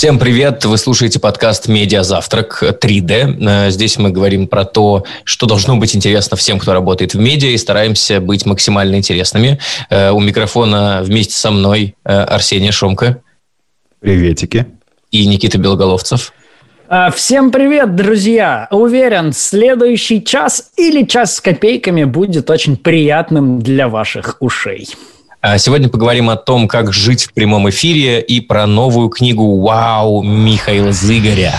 Всем привет! Вы слушаете подкаст «Медиазавтрак 3D». Э, здесь мы говорим про то, что должно быть интересно всем, кто работает в медиа, и стараемся быть максимально интересными. Э, у микрофона вместе со мной э, Арсений Шумка. Приветики. И Никита Белоголовцев. Всем привет, друзья! Уверен, следующий час или час с копейками будет очень приятным для ваших ушей. А сегодня поговорим о том, как жить в прямом эфире и про новую книгу «Вау» Михаила Зыгоря.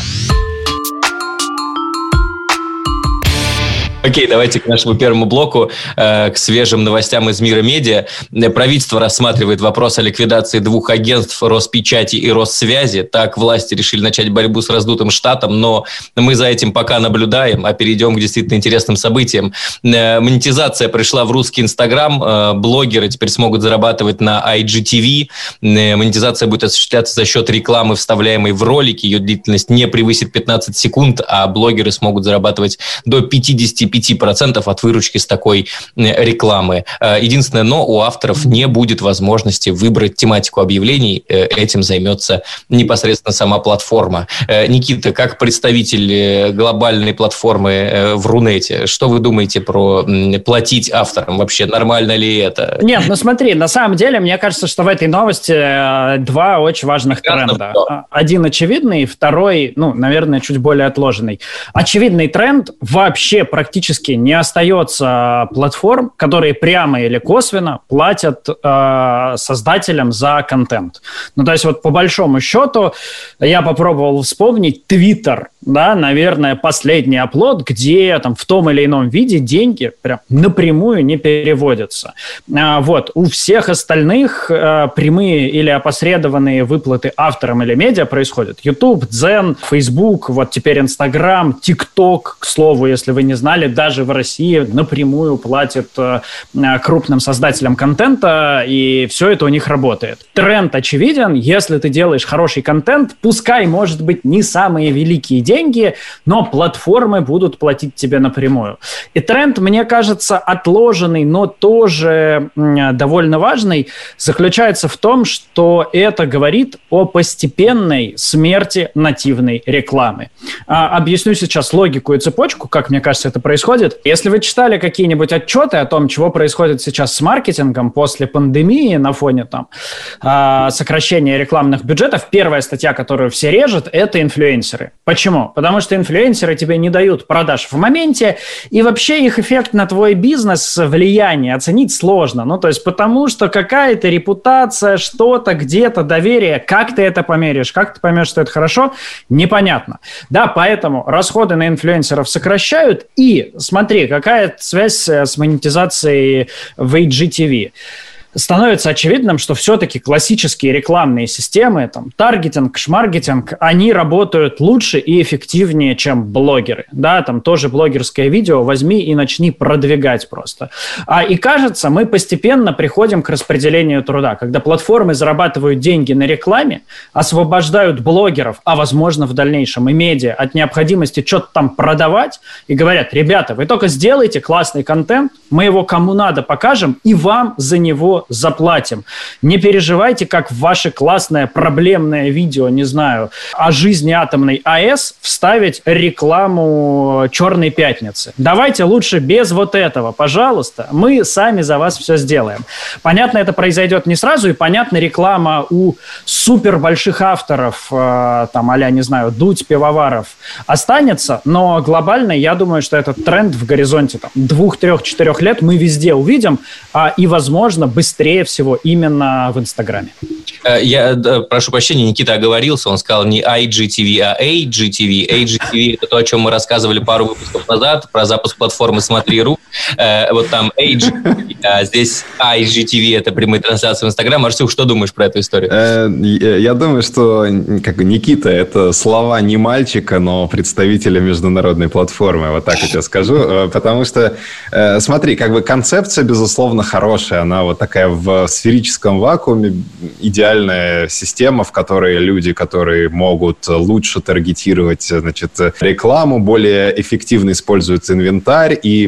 Окей, давайте к нашему первому блоку, э, к свежим новостям из мира медиа. Правительство рассматривает вопрос о ликвидации двух агентств Роспечати и Россвязи. Так власти решили начать борьбу с раздутым штатом, но мы за этим пока наблюдаем, а перейдем к действительно интересным событиям. Э, монетизация пришла в русский Инстаграм. Э, блогеры теперь смогут зарабатывать на IGTV. Э, монетизация будет осуществляться за счет рекламы, вставляемой в ролики. Ее длительность не превысит 15 секунд, а блогеры смогут зарабатывать до 50 5% от выручки с такой э, рекламы. Э, единственное, но у авторов не будет возможности выбрать тематику объявлений. Э, этим займется непосредственно сама платформа. Никита, как представитель глобальной платформы в Рунете, что вы думаете про платить авторам? Вообще нормально ли это? Нет, ну смотри, на самом деле, мне кажется, что в этой новости два очень важных тренда. А, один очевидный, второй, ну, наверное, чуть более отложенный. Очевидный тренд вообще практически практически не остается платформ, которые прямо или косвенно платят э, создателям за контент. Ну, то есть вот по большому счету я попробовал вспомнить Twitter, да, наверное, последний оплот, где там в том или ином виде деньги прям напрямую не переводятся. А, вот. У всех остальных а, прямые или опосредованные выплаты авторам или медиа происходят. YouTube, Zen, Facebook, вот теперь Instagram, TikTok, к слову, если вы не знали, даже в России напрямую платят э, крупным создателям контента, и все это у них работает. Тренд очевиден, если ты делаешь хороший контент, пускай, может быть, не самые великие деньги, но платформы будут платить тебе напрямую. И тренд, мне кажется, отложенный, но тоже довольно важный, заключается в том, что это говорит о постепенной смерти нативной рекламы. А, объясню сейчас логику и цепочку, как мне кажется это происходит происходит. Если вы читали какие-нибудь отчеты о том, чего происходит сейчас с маркетингом после пандемии на фоне там э, сокращения рекламных бюджетов, первая статья, которую все режут, это инфлюенсеры. Почему? Потому что инфлюенсеры тебе не дают продаж в моменте, и вообще их эффект на твой бизнес, влияние оценить сложно. Ну, то есть потому что какая-то репутация, что-то, где-то, доверие, как ты это померишь, как ты поймешь, что это хорошо, непонятно. Да, поэтому расходы на инфлюенсеров сокращают, и смотри, какая связь э, с монетизацией в IGTV? Становится очевидным, что все-таки классические рекламные системы, там, таргетинг, шмаргетинг, они работают лучше и эффективнее, чем блогеры. Да, там тоже блогерское видео возьми и начни продвигать просто. А, и кажется, мы постепенно приходим к распределению труда, когда платформы зарабатывают деньги на рекламе, освобождают блогеров, а возможно в дальнейшем и медиа от необходимости что-то там продавать, и говорят, ребята, вы только сделайте классный контент, мы его кому надо покажем, и вам за него заплатим. Не переживайте, как ваше классное проблемное видео, не знаю, о жизни атомной АЭС вставить рекламу «Черной пятницы». Давайте лучше без вот этого, пожалуйста. Мы сами за вас все сделаем. Понятно, это произойдет не сразу, и понятно, реклама у супер больших авторов, э, там, а не знаю, Дудь, Пивоваров, останется, но глобально я думаю, что этот тренд в горизонте там, двух, трех, четырех лет мы везде увидим, а, и, возможно, быстрее быстрее всего именно в Инстаграме. Э, я прошу прощения, Никита оговорился, он сказал не IGTV, а AGTV. AGTV – это то, о чем мы рассказывали пару выпусков назад, про запуск платформы «Смотри.ру». Э, вот там AGTV, а здесь IGTV – это прямые трансляции в Инстаграм. Арсюх, что думаешь про эту историю? Э, я думаю, что как Никита – это слова не мальчика, но представителя международной платформы, вот так я тебе скажу. Потому что, смотри, как бы концепция, безусловно, хорошая, она вот такая в сферическом вакууме идеальная система, в которой люди, которые могут лучше таргетировать значит, рекламу, более эффективно используют инвентарь и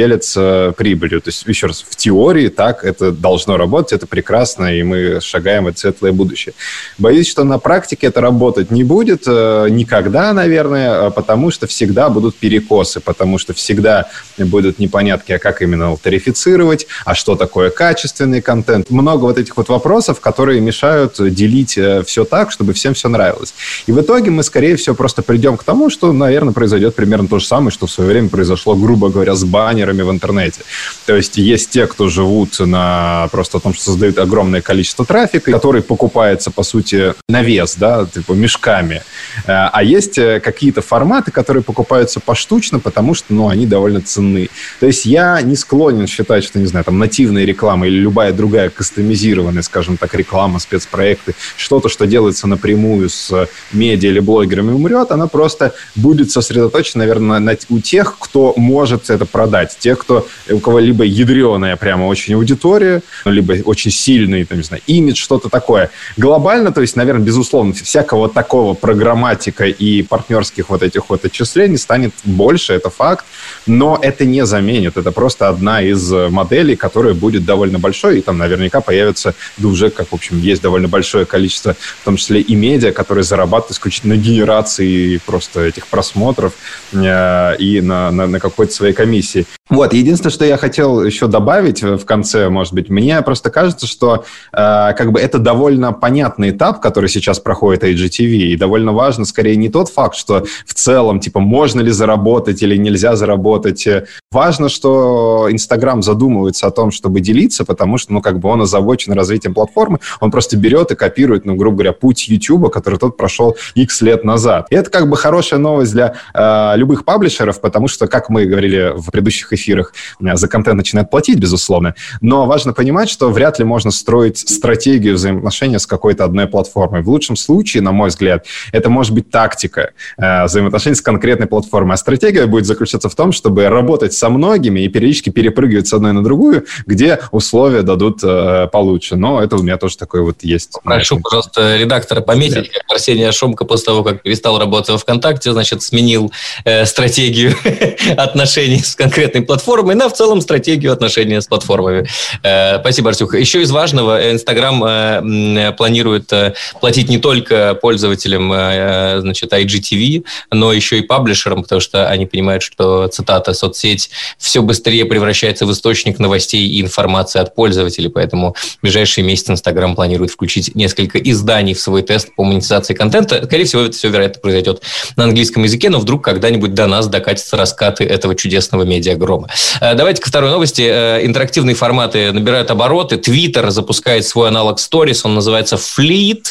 делятся прибылью. То есть, еще раз, в теории так это должно работать, это прекрасно, и мы шагаем в светлое будущее. Боюсь, что на практике это работать не будет э, никогда, наверное, а потому что всегда будут перекосы, потому что всегда будут непонятки, а как именно тарифицировать, а что такое качественный контент. Много вот этих вот вопросов, которые мешают делить э, все так, чтобы всем все нравилось. И в итоге мы, скорее всего, просто придем к тому, что, наверное, произойдет примерно то же самое, что в свое время произошло, грубо говоря, с баннерами в интернете. То есть есть те, кто живут на просто том, что создают огромное количество трафика, который покупается, по сути, на вес, да, типа мешками. Э, а есть э, какие-то форматы, которые покупаются поштучно, потому что, ну, они довольно ценны. То есть я не склонен считать, что, не знаю, там, нативная реклама или любая другая кастомизированная, скажем так, реклама, спецпроекты, что-то, что делается напрямую с медиа или блогерами умрет, она просто будет сосредоточена, наверное, на, у тех, кто может это продать. Тех, кто, у кого либо ядреная прямо очень аудитория, либо очень сильный, там, не знаю, имидж, что-то такое. Глобально, то есть, наверное, безусловно, всякого такого программатика и партнерских вот этих вот отчислений станет больше, это факт, но это не заменит. Это просто одна из моделей, которая будет довольно большой, и там наверняка появится, да уже, как, в общем, есть довольно большое количество, в том числе и медиа, которые зарабатывают исключительно генерации просто этих просмотров э, и на, на, на какой-то своей комиссии. Вот, единственное, что я хотел еще добавить в конце, может быть, мне просто кажется, что э, как бы это довольно понятный этап, который сейчас проходит IGTV, и довольно важно скорее не тот факт, что в целом, типа, можно ли заработать или нельзя заработать. Важно, что Инстаграм задумывается о том, чтобы делиться, потому что, ну, как бы он озабочен развитием платформы, он просто берет и копирует, ну, грубо говоря, путь YouTube, который тот прошел X лет назад. И это как бы хорошая новость для э, любых паблишеров, потому что, как мы говорили в предыдущих э, за контент начинают платить, безусловно. Но важно понимать, что вряд ли можно строить стратегию взаимоотношения с какой-то одной платформой. В лучшем случае, на мой взгляд, это может быть тактика э, взаимоотношений с конкретной платформой. А стратегия будет заключаться в том, чтобы работать со многими и периодически перепрыгивать с одной на другую, где условия дадут э, получше. Но это у меня тоже такое вот есть. Прошу, пожалуйста, редактора пометить, как Арсений Ашомко после того, как перестал работать во ВКонтакте, значит, сменил э, стратегию отношений с конкретной платформой, на в целом стратегию отношений с платформами. Э, спасибо, Арсюха. Еще из важного, Инстаграм э, планирует э, платить не только пользователям э, значит, IGTV, но еще и паблишерам, потому что они понимают, что, цитата, соцсеть все быстрее превращается в источник новостей и информации от пользователей, поэтому в ближайшие месяцы Инстаграм планирует включить несколько изданий в свой тест по монетизации контента. Скорее всего, это все, вероятно, произойдет на английском языке, но вдруг когда-нибудь до нас докатятся раскаты этого чудесного медиагрома. Э, давайте ко второй новости. Э, интерактивные форматы набирают обороты. Твиттер запускает свой аналог Stories, он называется Fleet.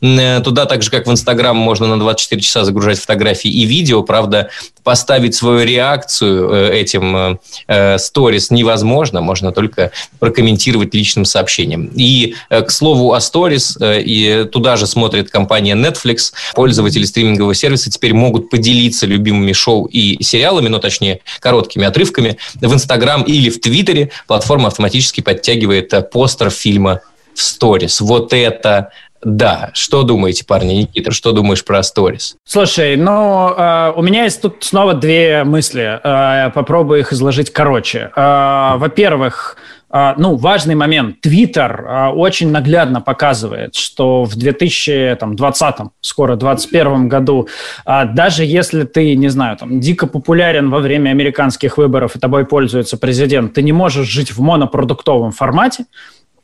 Э, туда, так же как в Инстаграм, можно на 24 часа загружать фотографии и видео. Правда, поставить свою реакцию этим сторис невозможно, можно только прокомментировать личным сообщением. И, к слову, о сторис, и туда же смотрит компания Netflix. Пользователи стримингового сервиса теперь могут поделиться любимыми шоу и сериалами, но точнее короткими отрывками в Инстаграм или в Твиттере. Платформа автоматически подтягивает постер фильма в сторис. Вот это да, что думаете, парни? Никита, что думаешь про сторис? Слушай, ну, э, у меня есть тут снова две мысли. Э, попробую их изложить короче. Э, во-первых, ну, важный момент. Твиттер очень наглядно показывает, что в 2020, скоро 2021 году, даже если ты, не знаю, там, дико популярен во время американских выборов и тобой пользуется президент, ты не можешь жить в монопродуктовом формате,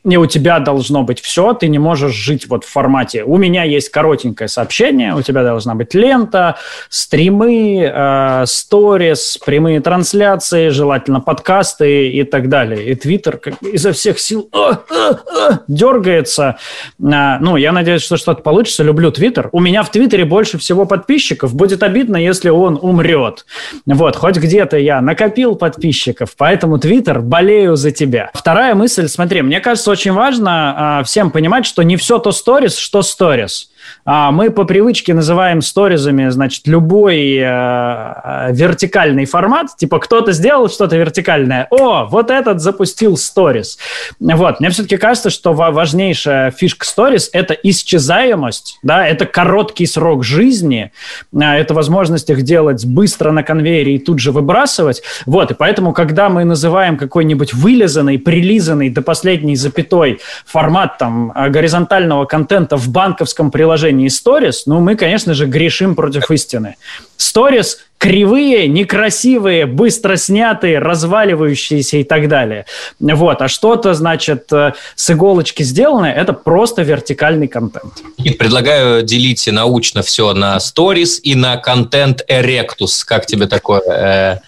не у тебя должно быть все, ты не можешь жить вот в формате «у меня есть коротенькое сообщение», у тебя должна быть лента, стримы, э, сторис, прямые трансляции, желательно подкасты и так далее. И Твиттер как бы изо всех сил э, э, э, дергается. Э, ну, я надеюсь, что что-то получится. Люблю Твиттер. У меня в Твиттере больше всего подписчиков. Будет обидно, если он умрет. Вот, хоть где-то я накопил подписчиков, поэтому Твиттер болею за тебя. Вторая мысль, смотри, мне кажется, очень важно а, всем понимать, что не все то сторис, что сторис. А мы по привычке называем сторизами, значит, любой э, вертикальный формат. Типа кто-то сделал что-то вертикальное. О, вот этот запустил сторис. Вот. Мне все-таки кажется, что важнейшая фишка сторис – это исчезаемость, да, это короткий срок жизни, а, это возможность их делать быстро на конвейере и тут же выбрасывать. Вот. И поэтому, когда мы называем какой-нибудь вылизанный, прилизанный до последней запятой формат там горизонтального контента в банковском приложении Stories, ну, мы, конечно же, грешим против истины. Stories кривые, некрасивые, быстро снятые, разваливающиеся и так далее. Вот. А что-то, значит, э, с иголочки сделанное, это просто вертикальный контент. И предлагаю делить научно все на stories и на контент erectus. Как тебе такое?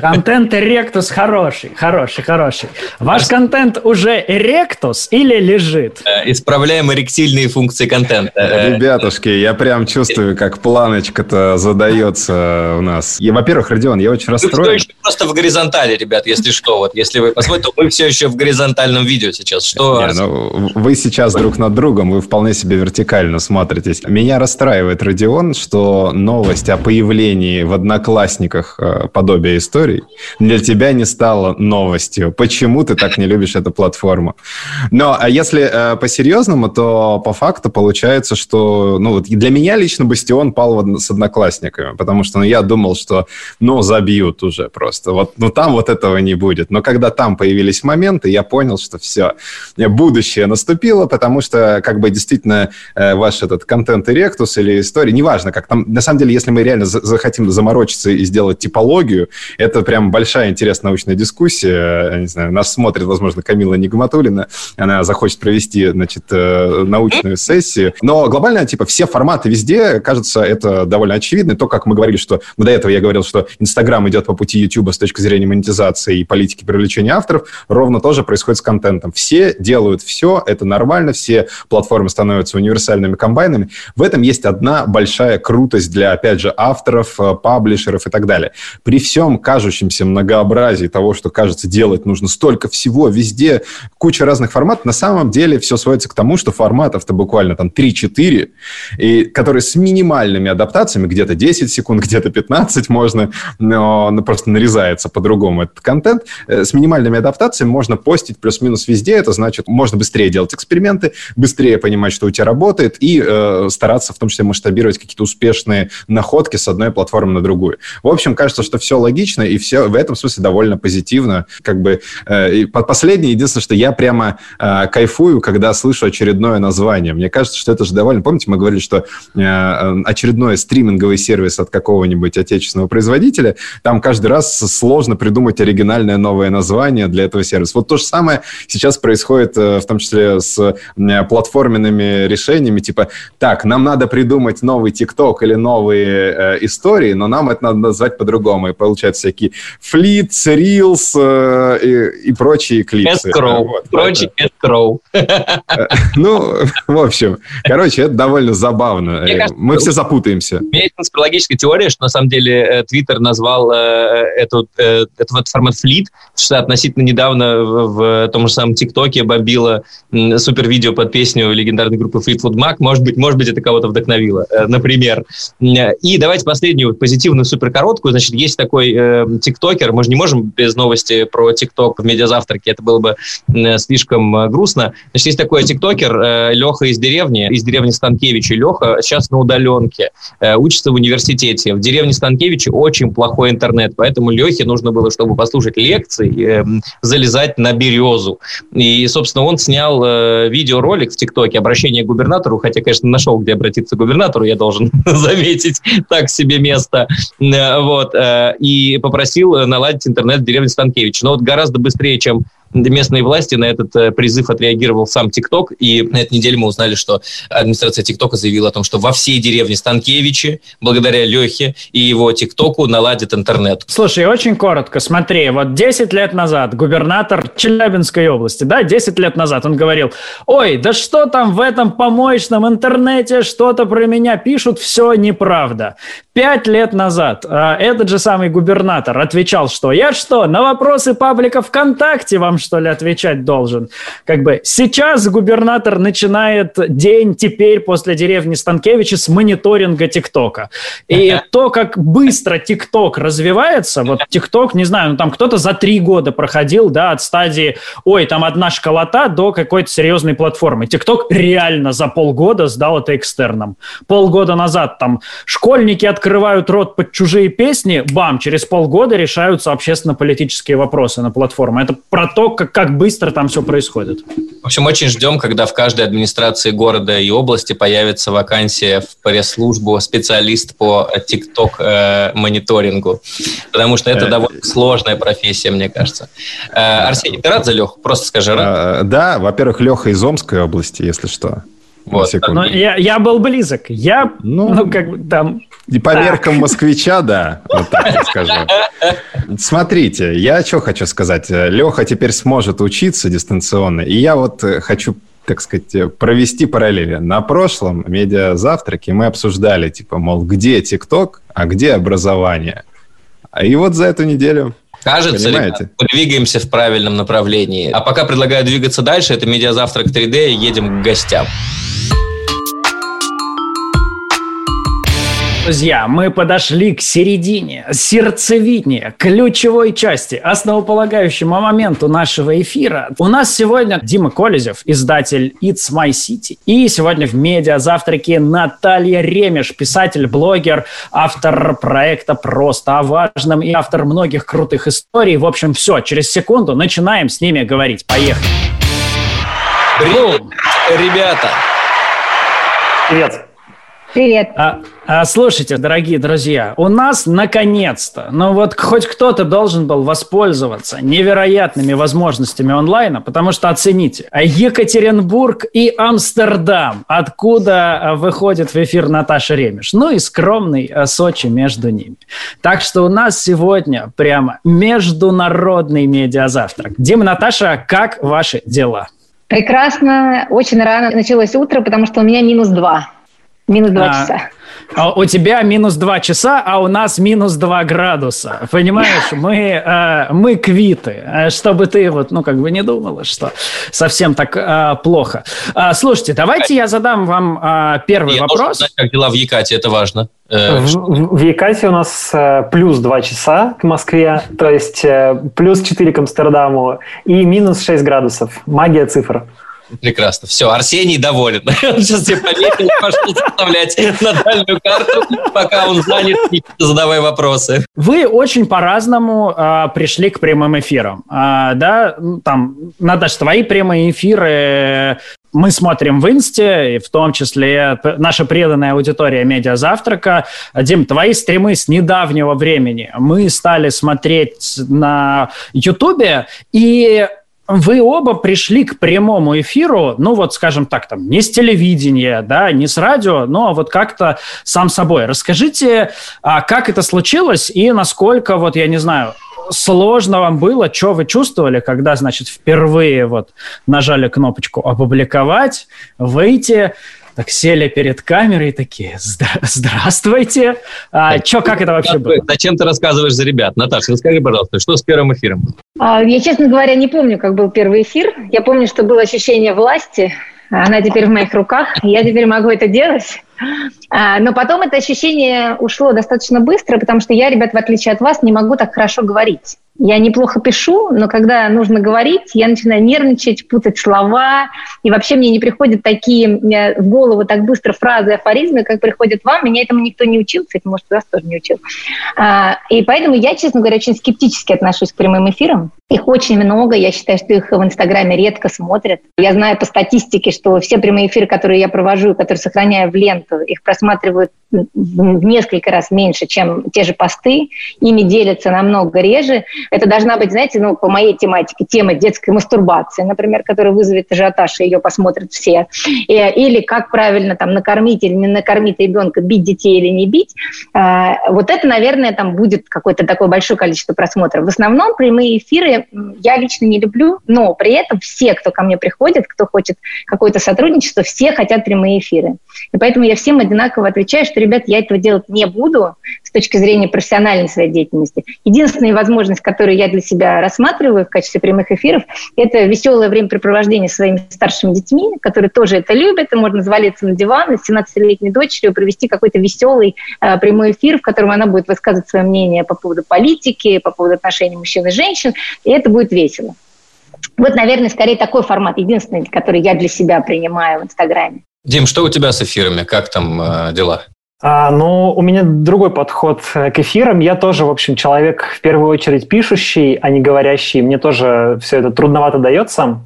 Контент эректус хороший, хороший, хороший. Ваш контент уже эректус или лежит? Э, исправляем эректильные функции контента. Э, Ребятушки, я прям чувствую, как планочка-то задается у нас. И, во-первых, Родион, я очень расстроен. Вы еще просто в горизонтали, ребят, если что. Вот, если вы посмотрите, то мы все еще в горизонтальном видео сейчас. Что? Не, ну, вы сейчас друг над другом, вы вполне себе вертикально смотритесь. Меня расстраивает, Родион, что новость о появлении в Одноклассниках э, подобие историй, для тебя не стало новостью. Почему ты так не любишь эту платформу? Но а если э, по-серьезному, то по факту получается, что ну, вот для меня лично Бастион пал с одноклассниками, потому что ну, я думал, что ну забьют уже просто. Вот, ну там вот этого не будет. Но когда там появились моменты, я понял, что все, будущее наступило, потому что как бы действительно э, ваш этот контент Эректус или история, неважно, как там, на самом деле, если мы реально захотим заморочиться и сделать типологию, технологию. Это прям большая интересная научная дискуссия. Не знаю, нас смотрит, возможно, Камила Нигматулина. Она захочет провести, значит, э, научную сессию. Но глобально, типа, все форматы везде, кажется, это довольно очевидно. То, как мы говорили, что... Ну, до этого я говорил, что Инстаграм идет по пути Ютуба с точки зрения монетизации и политики привлечения авторов, ровно тоже происходит с контентом. Все делают все, это нормально, все платформы становятся универсальными комбайнами. В этом есть одна большая крутость для, опять же, авторов, э, паблишеров и так далее. При всем кажущемся многообразии того, что, кажется, делать нужно столько всего, везде куча разных форматов, на самом деле все сводится к тому, что форматов-то буквально там 3-4, и, которые с минимальными адаптациями, где-то 10 секунд, где-то 15 можно, но просто нарезается по-другому этот контент, э, с минимальными адаптациями можно постить плюс-минус везде, это значит, можно быстрее делать эксперименты, быстрее понимать, что у тебя работает, и э, стараться в том числе масштабировать какие-то успешные находки с одной платформы на другую. В общем, кажется, что все логично, и все в этом смысле довольно позитивно. Как бы э, последнее, единственное, что я прямо э, кайфую, когда слышу очередное название. Мне кажется, что это же довольно... Помните, мы говорили, что э, очередной стриминговый сервис от какого-нибудь отечественного производителя, там каждый раз сложно придумать оригинальное новое название для этого сервиса. Вот то же самое сейчас происходит э, в том числе с э, платформенными решениями, типа, так, нам надо придумать новый TikTok или новые э, истории, но нам это надо назвать по-другому и получаются всякие флитс, рилс э, и, и прочие клипсы. Escrow. Вот, Прочие escrow. Э, ну, в общем, короче, это довольно забавно. Мне кажется, Мы все запутаемся. У меня есть конспирологическая теория, что на самом деле Твиттер назвал этот, этот формат флит, что относительно недавно в том же самом ТикТоке бомбило супер видео под песню легендарной группы Fleetwood Mac. Может быть, может быть, это кого-то вдохновило, например. И давайте последнюю позитивную суперкороткую. Значит, есть такой э, тиктокер, мы же не можем без новости про тикток в медиазавтраке, это было бы э, слишком э, грустно. Значит, есть такой тиктокер э, Леха из деревни, из деревни Станкевича. Леха сейчас на удаленке, э, учится в университете. В деревне Станкевича очень плохой интернет, поэтому Лехе нужно было, чтобы послушать лекции, э, залезать на березу. И, собственно, он снял э, видеоролик в ТикТоке, обращение к губернатору, хотя, конечно, нашел, где обратиться к губернатору, я должен заметить, так себе место. Э, вот. И попросил наладить интернет в деревне Станкевич. Но вот гораздо быстрее, чем местные власти на этот э, призыв отреагировал сам ТикТок, и на этой неделе мы узнали, что администрация ТикТока заявила о том, что во всей деревне Станкевичи, благодаря Лехе и его ТикТоку, наладит интернет. Слушай, очень коротко, смотри, вот 10 лет назад губернатор Челябинской области, да, 10 лет назад он говорил, ой, да что там в этом помоечном интернете, что-то про меня пишут, все неправда. Пять лет назад а, этот же самый губернатор отвечал, что я что, на вопросы паблика ВКонтакте вам что ли, отвечать должен. Как бы сейчас губернатор начинает день теперь после деревни Станкевича с мониторинга ТикТока. И то, как быстро ТикТок развивается, вот ТикТок, не знаю, ну там кто-то за три года проходил, да, от стадии, ой, там одна школота до какой-то серьезной платформы. ТикТок реально за полгода сдал это экстерном. Полгода назад там школьники открывают рот под чужие песни, бам, через полгода решаются общественно-политические вопросы на платформе. Это про то, как, как быстро там все происходит. В общем, очень ждем, когда в каждой администрации города и области появится вакансия в пресс-службу специалист по TikTok-мониторингу, э, потому что это э, довольно сложная профессия, мне кажется. Э, Арсений, ты рад за Леху? Просто скажи, рад? Да, во-первых, Леха из Омской области, если что. Вот. Но я, я был близок. Я, ну, ну как бы там... И по так. меркам москвича, да, вот так я скажу. Смотрите, я что хочу сказать. Леха теперь сможет учиться дистанционно, и я вот хочу так сказать, провести параллели. На прошлом медиазавтраке мы обсуждали, типа, мол, где ТикТок, а где образование. И вот за эту неделю Кажется, ребят, мы двигаемся в правильном направлении. А пока предлагаю двигаться дальше. Это медиазавтрак 3D. Едем к гостям. Друзья, мы подошли к середине, сердцевидне, ключевой части, основополагающему моменту нашего эфира. У нас сегодня Дима Колезев, издатель It's My City. И сегодня в медиа-завтраке Наталья Ремеш, писатель, блогер, автор проекта «Просто о важном» и автор многих крутых историй. В общем, все, через секунду начинаем с ними говорить. Поехали. Привет, ребята. Привет. Привет. А, а, слушайте, дорогие друзья, у нас наконец-то, ну вот хоть кто-то должен был воспользоваться невероятными возможностями онлайна, потому что оцените, Екатеринбург и Амстердам, откуда а, выходит в эфир Наташа Ремеш, ну и скромный а, Сочи между ними. Так что у нас сегодня прямо международный медиазавтрак. Дима, Наташа, как ваши дела? Прекрасно, очень рано началось утро, потому что у меня минус два. Минус два а, часа. А у тебя минус два часа, а у нас минус два градуса. Понимаешь, мы, э, мы квиты. Э, чтобы ты вот, ну, как бы не думала, что совсем так э, плохо. Э, слушайте, давайте я задам вам э, первый я вопрос. Знать, как дела в Екате, это важно. В, в Екате у нас плюс 2 часа к Москве, то есть плюс 4 к Амстердаму и минус 6 градусов. Магия цифр. Прекрасно. Все, Арсений доволен. Сейчас тебе пометил, пошел составлять на карту, пока он занят, задавай вопросы. Вы очень по-разному а, пришли к прямым эфирам. А, да, ну, там, Наташа, твои прямые эфиры мы смотрим в Инсте, и в том числе наша преданная аудитория медиазавтрака. Дим, твои стримы с недавнего времени мы стали смотреть на Ютубе, и вы оба пришли к прямому эфиру, ну вот, скажем так, там, не с телевидения, да, не с радио, но вот как-то сам собой. Расскажите, а как это случилось и насколько, вот, я не знаю, сложно вам было, что вы чувствовали, когда, значит, впервые вот нажали кнопочку «Опубликовать», «Выйти», так сели перед камерой такие, здравствуйте. А, чё, как это вообще было? Зачем ты рассказываешь за ребят? Наташа, расскажи, пожалуйста, что с первым эфиром? А, я, честно говоря, не помню, как был первый эфир. Я помню, что было ощущение власти. Она теперь в моих руках. Я теперь могу это делать. А, но потом это ощущение ушло достаточно быстро, потому что я, ребят, в отличие от вас, не могу так хорошо говорить. Я неплохо пишу, но когда нужно говорить, я начинаю нервничать, путать слова, и вообще мне не приходят такие в голову так быстро фразы, афоризмы, как приходят вам. Меня этому никто не учил, кстати, может, вас тоже не учил. А, и поэтому я, честно говоря, очень скептически отношусь к прямым эфирам. Их очень много, я считаю, что их в Инстаграме редко смотрят. Я знаю по статистике, что все прямые эфиры, которые я провожу, которые сохраняю в ленту, их просматривают в несколько раз меньше, чем те же посты, ими делятся намного реже. Это должна быть, знаете, ну, по моей тематике, тема детской мастурбации, например, которая вызовет ажиотаж, и ее посмотрят все. Или как правильно там накормить или не накормить ребенка, бить детей или не бить. А, вот это, наверное, там будет какое-то такое большое количество просмотров. В основном прямые эфиры я лично не люблю, но при этом все, кто ко мне приходит, кто хочет какое-то сотрудничество, все хотят прямые эфиры. И поэтому я всем одинаково отвечаю, что, ребят, я этого делать не буду с точки зрения профессиональной своей деятельности. Единственная возможность, которые я для себя рассматриваю в качестве прямых эфиров, это веселое времяпрепровождение со своими старшими детьми, которые тоже это любят, и можно завалиться на диван с 17-летней дочерью, провести какой-то веселый э, прямой эфир, в котором она будет высказывать свое мнение по поводу политики, по поводу отношений мужчин и женщин, и это будет весело. Вот, наверное, скорее такой формат, единственный, который я для себя принимаю в Инстаграме. Дим, что у тебя с эфирами? Как там э, дела? А, ну, у меня другой подход э, к эфирам. Я тоже, в общем, человек в первую очередь пишущий, а не говорящий. Мне тоже все это трудновато дается.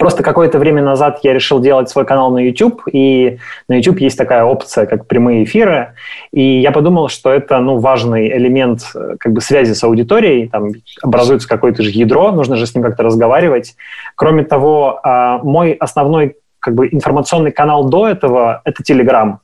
Просто какое-то время назад я решил делать свой канал на YouTube, и на YouTube есть такая опция, как прямые эфиры, и я подумал, что это ну, важный элемент э, как бы связи с аудиторией, там образуется какое-то же ядро, нужно же с ним как-то разговаривать. Кроме того, а, мой основной как бы информационный канал до этого – это Telegram.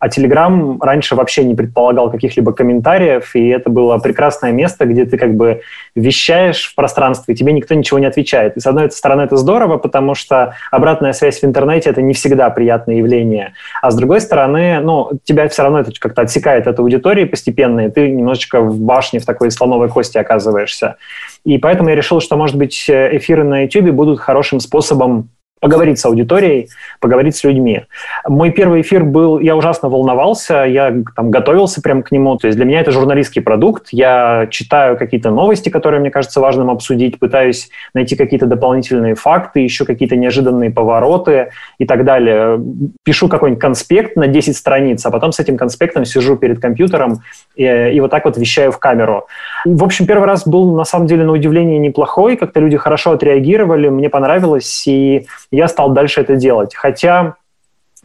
А Telegram раньше вообще не предполагал каких-либо комментариев, и это было прекрасное место, где ты как бы вещаешь в пространстве, и тебе никто ничего не отвечает. И с одной стороны это здорово, потому что обратная связь в интернете – это не всегда приятное явление. А с другой стороны, ну, тебя все равно это как-то отсекает от аудитории постепенно, и ты немножечко в башне, в такой слоновой кости оказываешься. И поэтому я решил, что, может быть, эфиры на YouTube будут хорошим способом поговорить с аудиторией, поговорить с людьми. Мой первый эфир был, я ужасно волновался, я там готовился прямо к нему, то есть для меня это журналистский продукт, я читаю какие-то новости, которые мне кажется важным обсудить, пытаюсь найти какие-то дополнительные факты, еще какие-то неожиданные повороты и так далее. Пишу какой-нибудь конспект на 10 страниц, а потом с этим конспектом сижу перед компьютером и, и вот так вот вещаю в камеру. В общем, первый раз был на самом деле на удивление неплохой, как-то люди хорошо отреагировали, мне понравилось, и я стал дальше это делать. Хотя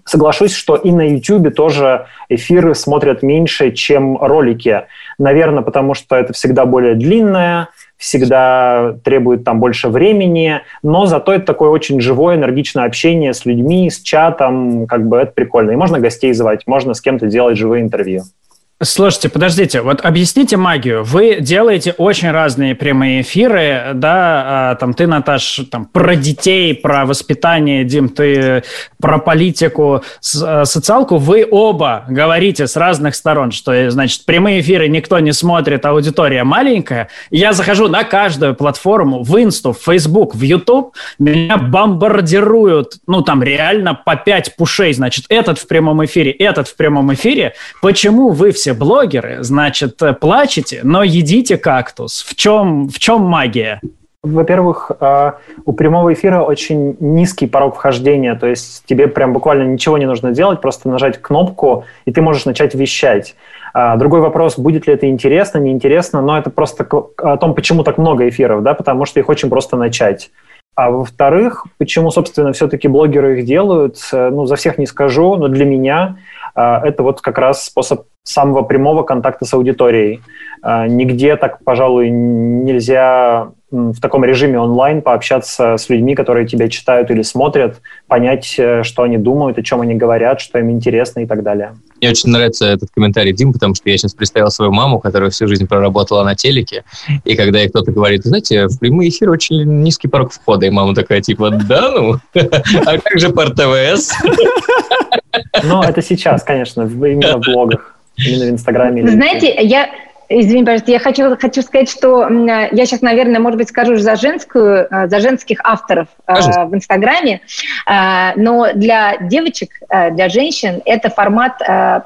Соглашусь, что и на YouTube тоже эфиры смотрят меньше, чем ролики. Наверное, потому что это всегда более длинное, всегда требует там больше времени, но зато это такое очень живое, энергичное общение с людьми, с чатом, как бы это прикольно. И можно гостей звать, можно с кем-то делать живые интервью. Слушайте, подождите, вот объясните магию. Вы делаете очень разные прямые эфиры, да, а, там ты, Наташ, там про детей, про воспитание, Дим, ты про политику, а, социалку. Вы оба говорите с разных сторон, что, значит, прямые эфиры никто не смотрит, аудитория маленькая. Я захожу на каждую платформу, в Инсту, в Фейсбук, в Ютуб, меня бомбардируют, ну, там реально по пять пушей, значит, этот в прямом эфире, этот в прямом эфире. Почему вы все все блогеры, значит, э, плачете, но едите кактус. В чем, в чем магия? Во-первых, э, у прямого эфира очень низкий порог вхождения, то есть тебе прям буквально ничего не нужно делать, просто нажать кнопку, и ты можешь начать вещать. А, другой вопрос, будет ли это интересно, неинтересно, но это просто о том, почему так много эфиров, да, потому что их очень просто начать. А во-вторых, почему, собственно, все-таки блогеры их делают, э, ну, за всех не скажу, но для меня это вот как раз способ самого прямого контакта с аудиторией. А, нигде так, пожалуй, нельзя в таком режиме онлайн пообщаться с людьми, которые тебя читают или смотрят, понять, э, что они думают, о чем они говорят, что им интересно и так далее. Мне очень нравится этот комментарий, Дим, потому что я сейчас представил свою маму, которая всю жизнь проработала на телеке, и когда ей кто-то говорит, знаете, в прямой эфир очень низкий порог входа, и мама такая, типа, да ну? А как же пар ТВС? Ну, это сейчас, конечно, именно в блогах. Именно в Инстаграме? Знаете, я, Извини, пожалуйста, я хочу, хочу сказать, что я сейчас, наверное, может быть, скажу за женскую, э, за женских авторов э, Пожалуйста. в Инстаграме, э, но для девочек, для женщин это формат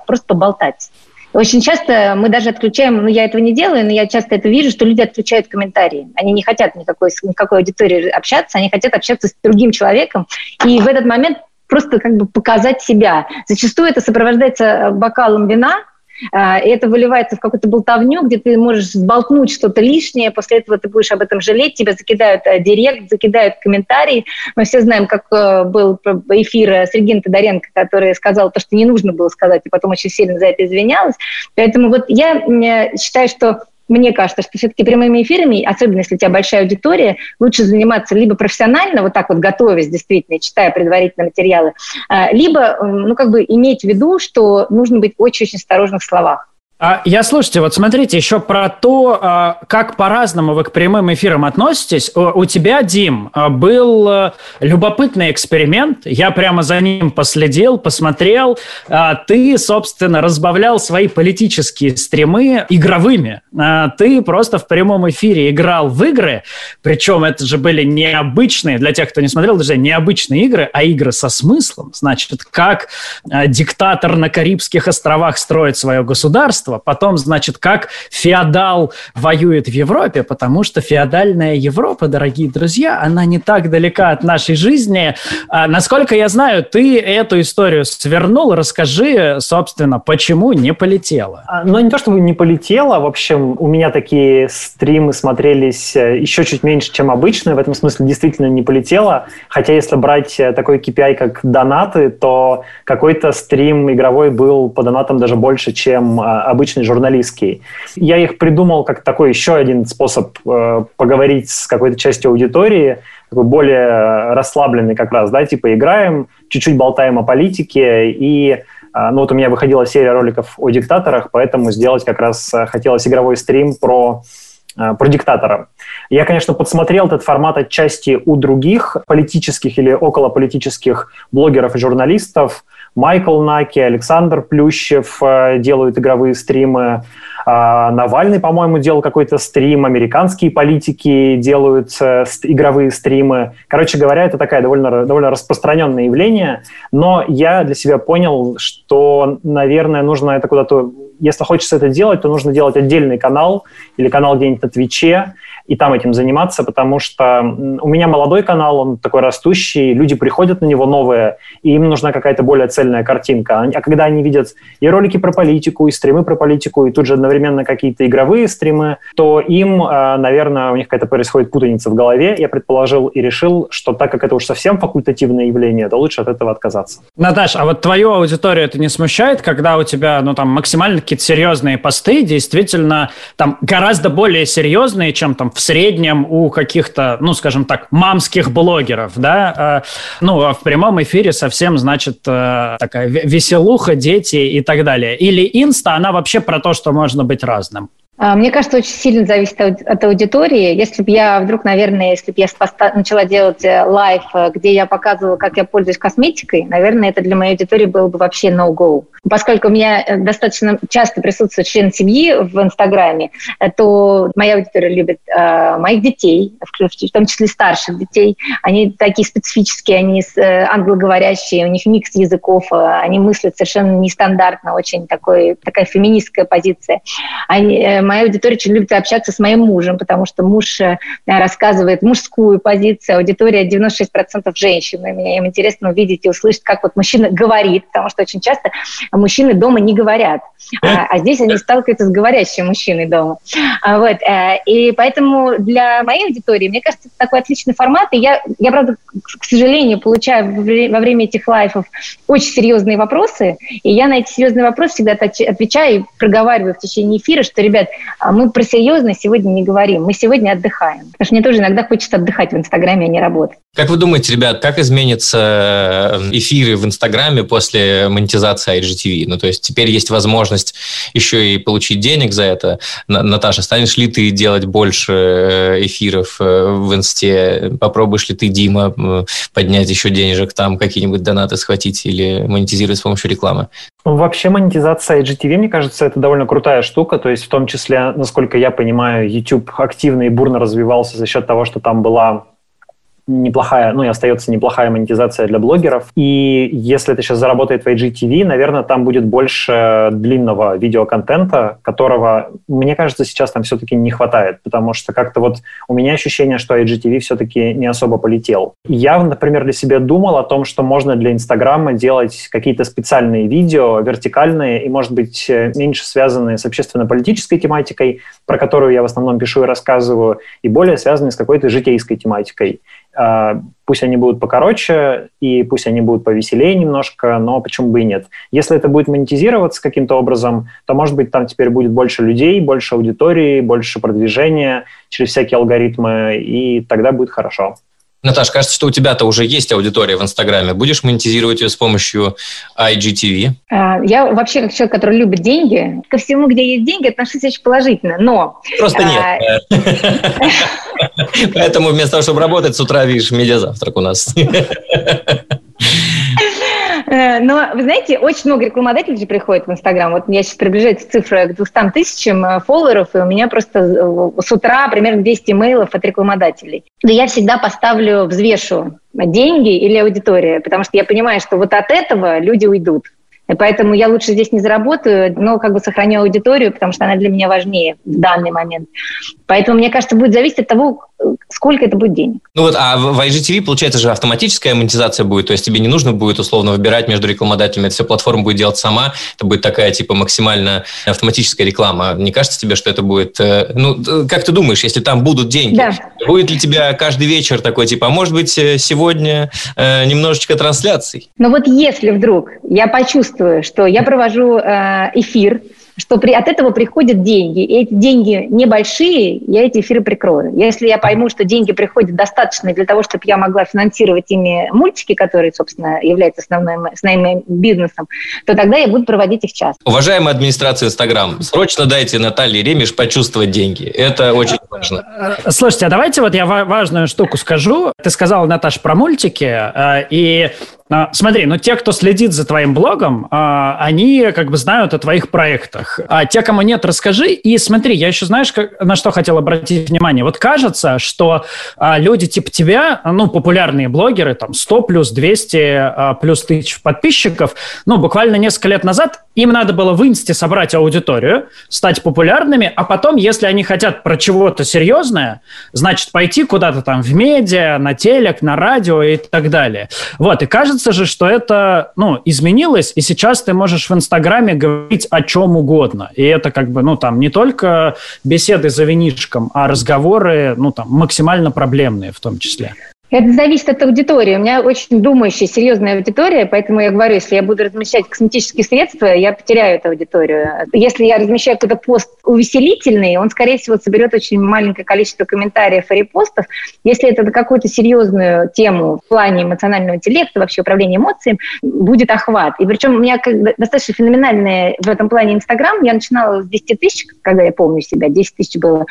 просто поболтать. Очень часто мы даже отключаем, ну я этого не делаю, но я часто это вижу, что люди отключают комментарии. Они не хотят никакой, никакой аудитории общаться, они хотят общаться с другим человеком. И в этот момент просто как бы показать себя. Зачастую это сопровождается бокалом вина, и это выливается в какую-то болтовню, где ты можешь сболтнуть что-то лишнее, после этого ты будешь об этом жалеть, тебя закидают э, директ, закидают комментарии. Мы все знаем, как э, был эфир с Региной Тодоренко, который сказал то, что не нужно было сказать, и потом очень сильно за это извинялась. Поэтому вот я э, считаю, что мне кажется, что все-таки прямыми эфирами, особенно если у тебя большая аудитория, лучше заниматься либо профессионально, вот так вот готовясь, действительно, читая предварительные материалы, а, либо, ну, как бы иметь в виду, что нужно быть очень-очень осторожным в словах. А, я, слушайте, вот смотрите, еще про то, а, как по-разному вы к прямым эфирам относитесь. У тебя, Дим, а, был любопытный эксперимент. Я прямо за ним последил, посмотрел. Ты, собственно, разбавлял свои политические стримы игровыми. Ты просто в прямом эфире играл в игры, причем это же были необычные, для тех, кто не смотрел, даже необычные игры, а игры со смыслом. Значит, как диктатор на Карибских островах строит свое государство, государства. Потом, значит, как феодал воюет в Европе, потому что феодальная Европа, дорогие друзья, она не так далека от нашей жизни. А, насколько я знаю, ты эту историю свернул. Расскажи, собственно, почему не полетела? А, ну, не то, чтобы не полетела. В общем, у меня такие стримы смотрелись э, еще чуть меньше, чем обычно. В этом смысле действительно не полетела. Хотя, если брать э, такой KPI, как донаты, то какой-то стрим игровой был по донатам даже больше, чем обычно обычный журналистский. Я их придумал как такой еще один способ э, поговорить с какой-то частью аудитории, такой более расслабленный как раз, да, типа играем, чуть-чуть болтаем о политике и э, ну вот у меня выходила серия роликов о диктаторах, поэтому сделать как раз э, хотелось игровой стрим про э, про диктатора. Я, конечно, подсмотрел этот формат отчасти у других политических или околополитических блогеров и журналистов, Майкл Наки, Александр Плющев э, делают игровые стримы. А, Навальный, по-моему, делал какой-то стрим. Американские политики делают э, игровые стримы. Короче говоря, это такая довольно, довольно распространенное явление. Но я для себя понял, что, наверное, нужно это куда-то... Если хочется это делать, то нужно делать отдельный канал или канал где-нибудь на Твиче, и там этим заниматься, потому что у меня молодой канал, он такой растущий, люди приходят на него новые, и им нужна какая-то более цельная картинка. А когда они видят и ролики про политику, и стримы про политику, и тут же одновременно какие-то игровые стримы, то им, а, наверное, у них какая-то происходит путаница в голове. Я предположил и решил, что так как это уж совсем факультативное явление, то лучше от этого отказаться. Наташ, а вот твою аудиторию это не смущает, когда у тебя, ну, там, максимально какие-то серьезные посты, действительно, там, гораздо более серьезные, чем там в среднем у каких-то, ну, скажем так, мамских блогеров, да, а, ну, а в прямом эфире совсем, значит, э, такая веселуха, дети и так далее. Или инста, она вообще про то, что можно быть разным. А, мне кажется, очень сильно зависит от аудитории. Если бы я вдруг, наверное, если бы я начала делать э, live, э, где я показывала, как я пользуюсь косметикой, наверное, это для моей аудитории было бы вообще no-go. Поскольку у меня э, достаточно часто присутствует член семьи в Инстаграме, то моя аудитория любит э, моих детей, в том числе старших детей. Они такие специфические, они э, англоговорящие, у них микс языков, они мыслят совершенно нестандартно, очень такой, такая феминистская позиция. Они, моя аудитория очень любит общаться с моим мужем, потому что муж э, рассказывает мужскую позицию, аудитория 96% женщин. И мне им интересно увидеть и услышать, как вот мужчина говорит, потому что очень часто мужчины дома не говорят. А, а здесь они сталкиваются с говорящим мужчиной дома. А, вот. Э, и поэтому для моей аудитории, мне кажется, это такой отличный формат. И я, я правда, к сожалению, получаю во время этих лайфов очень серьезные вопросы. И я на эти серьезные вопросы всегда отвечаю и проговариваю в течение эфира, что, ребят, мы про серьезное сегодня не говорим, мы сегодня отдыхаем. Потому что мне тоже иногда хочется отдыхать в Инстаграме, а не работать. Как вы думаете, ребят, как изменятся э, эфиры в Инстаграме после монетизации IGTV? Ну, то есть теперь есть возможность еще и получить денег за это. Наташа, станешь ли ты делать больше э, эфиров э, в Инсте? Попробуешь ли ты, Дима, поднять еще денежек там, какие-нибудь донаты схватить или монетизировать с помощью рекламы? Вообще монетизация IGTV, мне кажется, это довольно крутая штука. То есть в том числе, насколько я понимаю, YouTube активно и бурно развивался за счет того, что там была неплохая, ну и остается неплохая монетизация для блогеров. И если это сейчас заработает в IGTV, наверное, там будет больше длинного видеоконтента, которого, мне кажется, сейчас там все-таки не хватает, потому что как-то вот у меня ощущение, что IGTV все-таки не особо полетел. Я, например, для себя думал о том, что можно для Инстаграма делать какие-то специальные видео, вертикальные и, может быть, меньше связанные с общественно-политической тематикой, про которую я в основном пишу и рассказываю, и более связанные с какой-то житейской тематикой. А, пусть они будут покороче, и пусть они будут повеселее немножко, но почему бы и нет. Если это будет монетизироваться каким-то образом, то, может быть, там теперь будет больше людей, больше аудитории, больше продвижения через всякие алгоритмы, и тогда будет хорошо. Наташ, кажется, что у тебя-то уже есть аудитория в Инстаграме. Будешь монетизировать ее с помощью IGTV? А, я вообще как человек, который любит деньги, ко всему, где есть деньги, отношусь очень положительно, но... Просто нет. А, Поэтому вместо того, чтобы работать с утра, видишь, медиазавтрак у нас. Э, но, вы знаете, очень много рекламодателей же приходит в Инстаграм. Вот я сейчас приближаюсь цифра к 200 тысячам э, фолловеров, и у меня просто э, с утра примерно 200 имейлов от рекламодателей. Да я всегда поставлю, взвешу деньги или аудитория, потому что я понимаю, что вот от этого люди уйдут. И поэтому я лучше здесь не заработаю, но как бы сохраню аудиторию, потому что она для меня важнее в данный момент. Поэтому, мне кажется, будет зависеть от того, сколько это будет денег. Ну вот, а в IGTV, получается же, автоматическая монетизация будет, то есть тебе не нужно будет условно выбирать между рекламодателями, это все платформа будет делать сама, это будет такая типа максимально автоматическая реклама. Не кажется тебе, что это будет... Э, ну, как ты думаешь, если там будут деньги, да. будет ли тебя каждый вечер такой, типа, а может быть, э, сегодня э, немножечко трансляций? Ну вот если вдруг я почувствую, что я провожу э, эфир, что при, от этого приходят деньги. И эти деньги небольшие, я эти эфиры прикрою. Если я пойму, что деньги приходят достаточно для того, чтобы я могла финансировать ими мультики, которые, собственно, являются основным, основным бизнесом, то тогда я буду проводить их часто. Уважаемая администрация Инстаграм, срочно дайте Наталье Ремеш почувствовать деньги. Это очень важно. Слушайте, а давайте вот я важную штуку скажу. Ты сказала, Наташа, про мультики, э, и а, смотри, ну те, кто следит за твоим блогом, а, они как бы знают о твоих проектах. А те, кому нет, расскажи. И смотри, я еще знаешь, как, на что хотел обратить внимание. Вот кажется, что а, люди типа тебя, ну, популярные блогеры, там 100 плюс 200 плюс тысяч подписчиков, ну, буквально несколько лет назад им надо было в инсте собрать аудиторию, стать популярными, а потом, если они хотят про чего-то серьезное, значит, пойти куда-то там в медиа, на телек, на радио и так далее. Вот, и кажется же, что это, ну, изменилось, и сейчас ты можешь в Инстаграме говорить о чем угодно. И это как бы, ну, там, не только беседы за винишком, а разговоры, ну, там, максимально проблемные в том числе. Это зависит от аудитории. У меня очень думающая, серьезная аудитория, поэтому я говорю, если я буду размещать косметические средства, я потеряю эту аудиторию. Если я размещаю какой-то пост увеселительный, он, скорее всего, соберет очень маленькое количество комментариев и репостов. Если это на какую-то серьезную тему в плане эмоционального интеллекта, вообще управления эмоциями, будет охват. И причем у меня достаточно феноменальный в этом плане Инстаграм. Я начинала с 10 тысяч, когда я помню себя, 10 тысяч было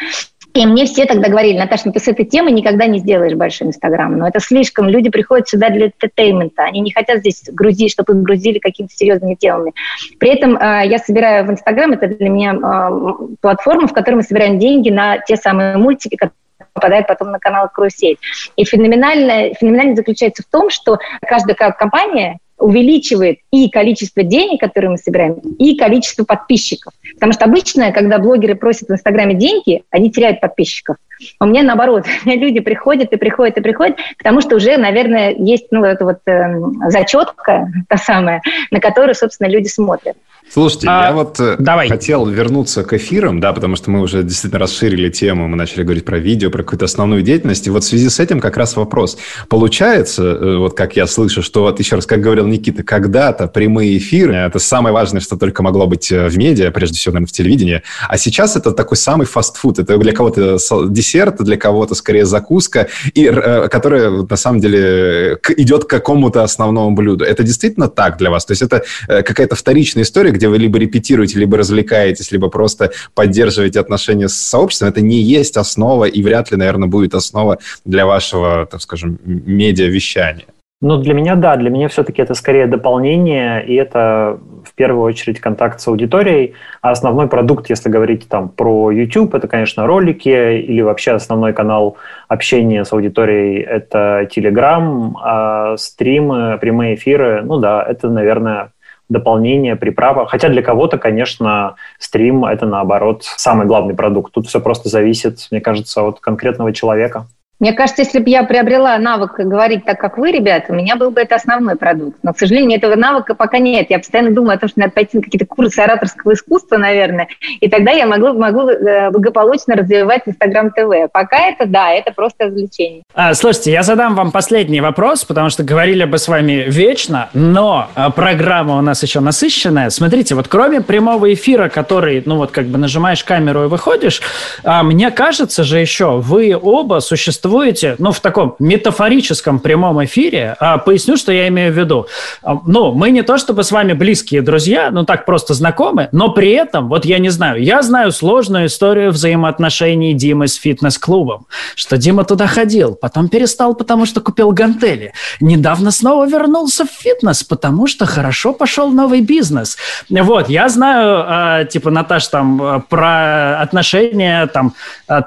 и мне все тогда говорили, Наташа, ну ты с этой темы никогда не сделаешь большой Инстаграм. Но это слишком. Люди приходят сюда для энтертеймента. Они не хотят здесь грузить, чтобы их грузили какими-то серьезными темами. При этом э, я собираю в Инстаграм, это для меня э, платформа, в которой мы собираем деньги на те самые мультики, которые попадают потом на канал «Карусель». И феноменально, феноменально заключается в том, что каждая компания увеличивает и количество денег, которые мы собираем, и количество подписчиков. Потому что обычно, когда блогеры просят в Инстаграме деньги, они теряют подписчиков. У меня наоборот, у меня люди приходят и приходят и приходят, потому что уже, наверное, есть ну, эта вот э, зачетка, та самая, на которую, собственно, люди смотрят. Слушайте, а, я вот э, давай. хотел вернуться к эфирам, да, потому что мы уже действительно расширили тему, мы начали говорить про видео, про какую-то основную деятельность, и вот в связи с этим как раз вопрос. Получается, э, вот как я слышу, что вот еще раз, как говорил Никита, когда-то прямые эфиры, это самое важное, что только могло быть э, в медиа, прежде всего, наверное, в телевидении, а сейчас это такой самый фастфуд, это для кого-то десерт, для кого-то скорее закуска, и, которая на самом деле идет к какому-то основному блюду. Это действительно так для вас? То есть это какая-то вторичная история, где вы либо репетируете, либо развлекаетесь, либо просто поддерживаете отношения с сообществом, это не есть основа и вряд ли, наверное, будет основа для вашего, так скажем, медиавещания. Ну, для меня, да, для меня все-таки это скорее дополнение, и это в первую очередь контакт с аудиторией, а основной продукт, если говорить там про YouTube, это, конечно, ролики, или вообще основной канал общения с аудиторией – это Telegram, а стримы, прямые эфиры, ну да, это, наверное, дополнение, приправа. Хотя для кого-то, конечно, стрим — это, наоборот, самый главный продукт. Тут все просто зависит, мне кажется, от конкретного человека. Мне кажется, если бы я приобрела навык говорить так, как вы, ребята, у меня был бы это основной продукт. Но, к сожалению, этого навыка пока нет. Я постоянно думаю о том, что надо пойти на какие-то курсы ораторского искусства, наверное, и тогда я могу, могу э, благополучно развивать Инстаграм ТВ. Пока это, да, это просто развлечение. А, слушайте, я задам вам последний вопрос, потому что говорили бы с вами вечно, но а, программа у нас еще насыщенная. Смотрите, вот кроме прямого эфира, который, ну вот как бы нажимаешь камеру и выходишь, а, мне кажется же еще, вы оба существуете существуете, ну, в таком метафорическом прямом эфире. А, поясню, что я имею в виду. А, ну, мы не то чтобы с вами близкие друзья, ну, так просто знакомы, но при этом, вот я не знаю, я знаю сложную историю взаимоотношений Димы с фитнес-клубом, что Дима туда ходил, потом перестал, потому что купил гантели. Недавно снова вернулся в фитнес, потому что хорошо пошел новый бизнес. Вот, я знаю, э, типа, Наташ, там, э, про отношения там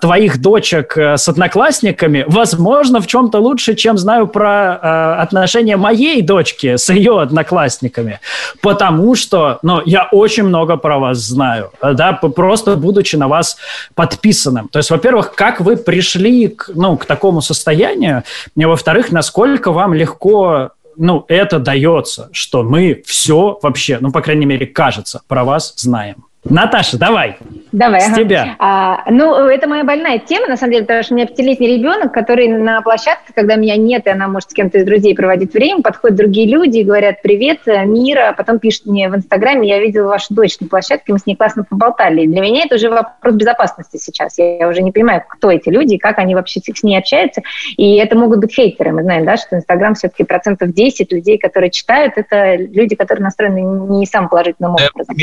твоих дочек с одноклассниками, возможно, в чем-то лучше, чем знаю про э, отношения моей дочки с ее одноклассниками. Потому что, ну, я очень много про вас знаю, да, просто будучи на вас подписанным. То есть, во-первых, как вы пришли к, ну, к такому состоянию, и, во-вторых, насколько вам легко ну, это дается, что мы все вообще, ну, по крайней мере, кажется, про вас знаем. Наташа, давай. Давай. С ага. тебя. А, ну, это моя больная тема, на самом деле, потому что у меня пятилетний ребенок, который на площадке, когда меня нет, и она может с кем-то из друзей проводить время, подходят другие люди и говорят «Привет, Мира», потом пишут мне в Инстаграме «Я видела вашу дочь на площадке, мы с ней классно поболтали». И для меня это уже вопрос безопасности сейчас. Я уже не понимаю, кто эти люди, как они вообще с ней общаются. И это могут быть хейтеры. Мы знаем, да, что Инстаграм все-таки процентов 10 людей, которые читают, это люди, которые настроены не самым положительным образом.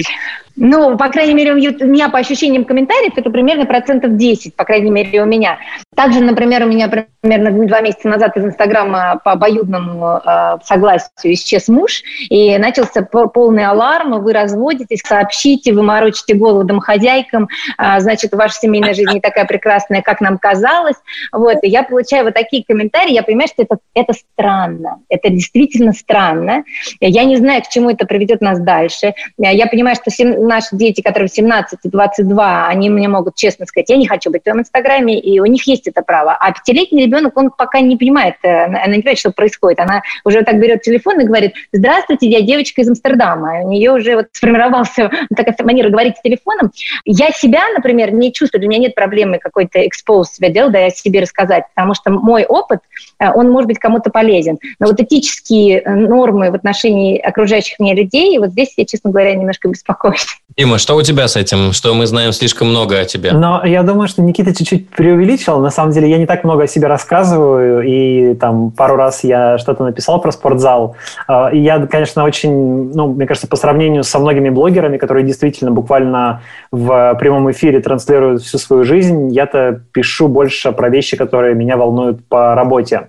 Ну, по крайней мере, у меня по ощущениям комментариев это примерно процентов 10, по крайней мере, у меня. Также, например, у меня примерно два месяца назад из Инстаграма по обоюдному э, согласию исчез муж, и начался полный аларм, вы разводитесь, сообщите, вы морочите голову домохозяйкам, э, значит, ваша семейная жизнь не такая прекрасная, как нам казалось. Вот, и я получаю вот такие комментарии, я понимаю, что это, это странно, это действительно странно. Я не знаю, к чему это приведет нас дальше. Я понимаю, что наши дети, которые 17 и 22, они мне могут честно сказать, я не хочу быть в твоем инстаграме, и у них есть это право. А пятилетний ребенок, он пока не понимает, э, она не понимает, что происходит. Она уже так берет телефон и говорит, здравствуйте, я девочка из Амстердама. У нее уже вот сформировался такая манера говорить с телефоном. Я себя, например, не чувствую, у меня нет проблемы какой-то expose себя делать, да, я себе рассказать, потому что мой опыт, э, он может быть кому-то полезен. Но вот этические э, нормы в отношении окружающих меня людей, вот здесь я, честно говоря, немножко беспокоюсь. Дима, что у тебя с этим? Что мы знаем слишком много о тебе? Но я думаю, что Никита чуть-чуть преувеличил. На самом деле я не так много о себе рассказываю, и там пару раз я что-то написал про спортзал. А, и я, конечно, очень, ну, мне кажется, по сравнению со многими блогерами, которые действительно буквально в прямом эфире транслируют всю свою жизнь, я-то пишу больше про вещи, которые меня волнуют по работе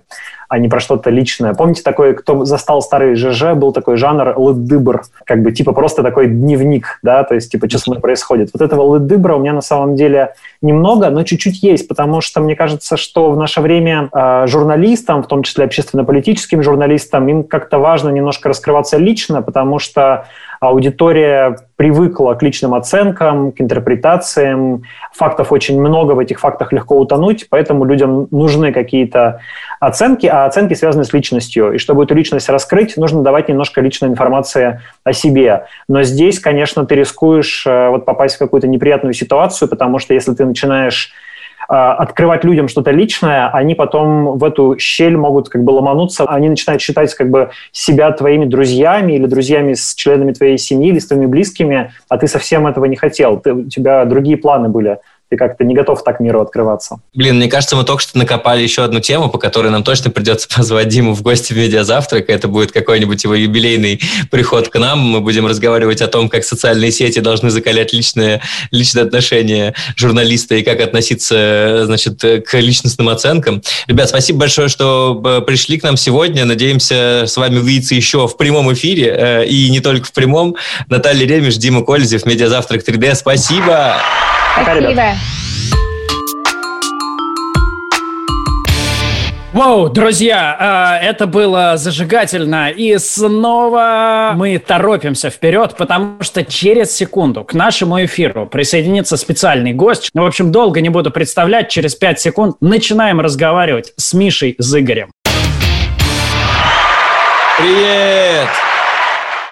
а не про что-то личное. Помните такой, кто застал старый ЖЖ, был такой жанр лыдыбр, как бы типа просто такой дневник, да, то есть типа что со мной происходит. Вот этого лыдыбра у меня на самом деле немного, но чуть-чуть есть, потому что мне кажется, что в наше время э, журналистам, в том числе общественно-политическим журналистам, им как-то важно немножко раскрываться лично, потому что аудитория привыкла к личным оценкам, к интерпретациям. Фактов очень много, в этих фактах легко утонуть, поэтому людям нужны какие-то оценки, а оценки связаны с личностью. И чтобы эту личность раскрыть, нужно давать немножко личной информации о себе. Но здесь, конечно, ты рискуешь э, вот попасть в какую-то неприятную ситуацию, потому что если ты начинаешь а, открывать людям что-то личное, они потом в эту щель могут как бы ломануться, они начинают считать как бы себя твоими друзьями или друзьями с членами твоей семьи или с твоими близкими, а ты совсем этого не хотел, ты, у тебя другие планы были ты как-то не готов так миру открываться. Блин, мне кажется, мы только что накопали еще одну тему, по которой нам точно придется позвать Диму в гости в медиазавтрак. Это будет какой-нибудь его юбилейный приход к нам. Мы будем разговаривать о том, как социальные сети должны закалять личные, личные отношения журналиста и как относиться значит, к личностным оценкам. Ребят, спасибо большое, что э, пришли к нам сегодня. Надеемся с вами увидеться еще в прямом эфире э, и не только в прямом. Наталья Ремеш, Дима Кользев, медиазавтрак 3D. Спасибо! Спасибо. Воу, друзья, а, это было зажигательно. И снова мы торопимся вперед, потому что через секунду к нашему эфиру присоединится специальный гость. Ну, в общем, долго не буду представлять. Через пять секунд начинаем разговаривать с Мишей Зыгорем. Привет!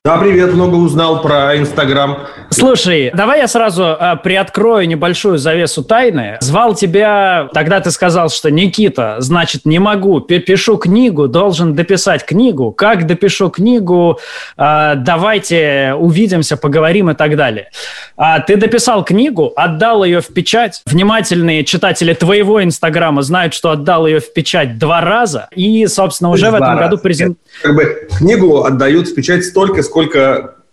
Да, привет, много узнал про Инстаграм. Слушай, давай я сразу э, приоткрою небольшую завесу тайны. Звал тебя, тогда ты сказал, что Никита, значит, не могу, пишу книгу, должен дописать книгу. Как допишу книгу, э, давайте увидимся, поговорим и так далее. А ты дописал книгу, отдал ее в печать. Внимательные читатели твоего Инстаграма знают, что отдал ее в печать два раза. И, собственно, уже в этом году презент... Как бы книгу отдают в печать столько, сколько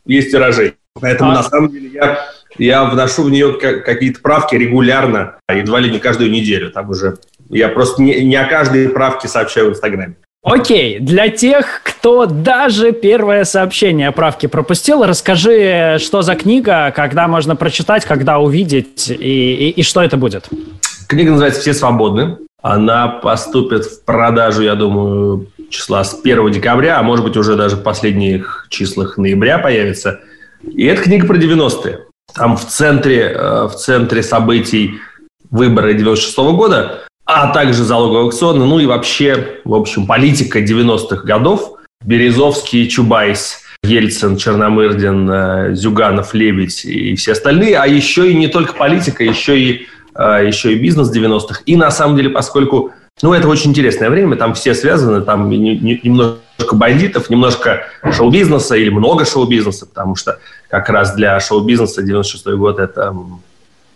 есть тиражей. Поэтому, а... на самом деле, я, я вношу в нее какие-то правки регулярно, едва ли не каждую неделю. Там уже я просто не, не о каждой правке сообщаю в Инстаграме. Окей, для тех, кто даже первое сообщение о правке пропустил, расскажи, что за книга, когда можно прочитать, когда увидеть и, и, и что это будет. Книга называется «Все свободны». Она поступит в продажу, я думаю, числа с 1 декабря, а может быть уже даже в последних числах ноября появится. И это книга про 90-е. Там в центре, э, в центре событий выборы 96 -го года, а также залоговые аукционы, ну и вообще, в общем, политика 90-х годов. Березовский, Чубайс, Ельцин, Черномырдин, э, Зюганов, Лебедь и все остальные, а еще и не только политика, еще и, еще и бизнес 90-х. И на самом деле, поскольку ну, это очень интересное время, там все связаны, там немножко бандитов, немножко шоу-бизнеса или много шоу-бизнеса, потому что как раз для шоу-бизнеса 96 год – это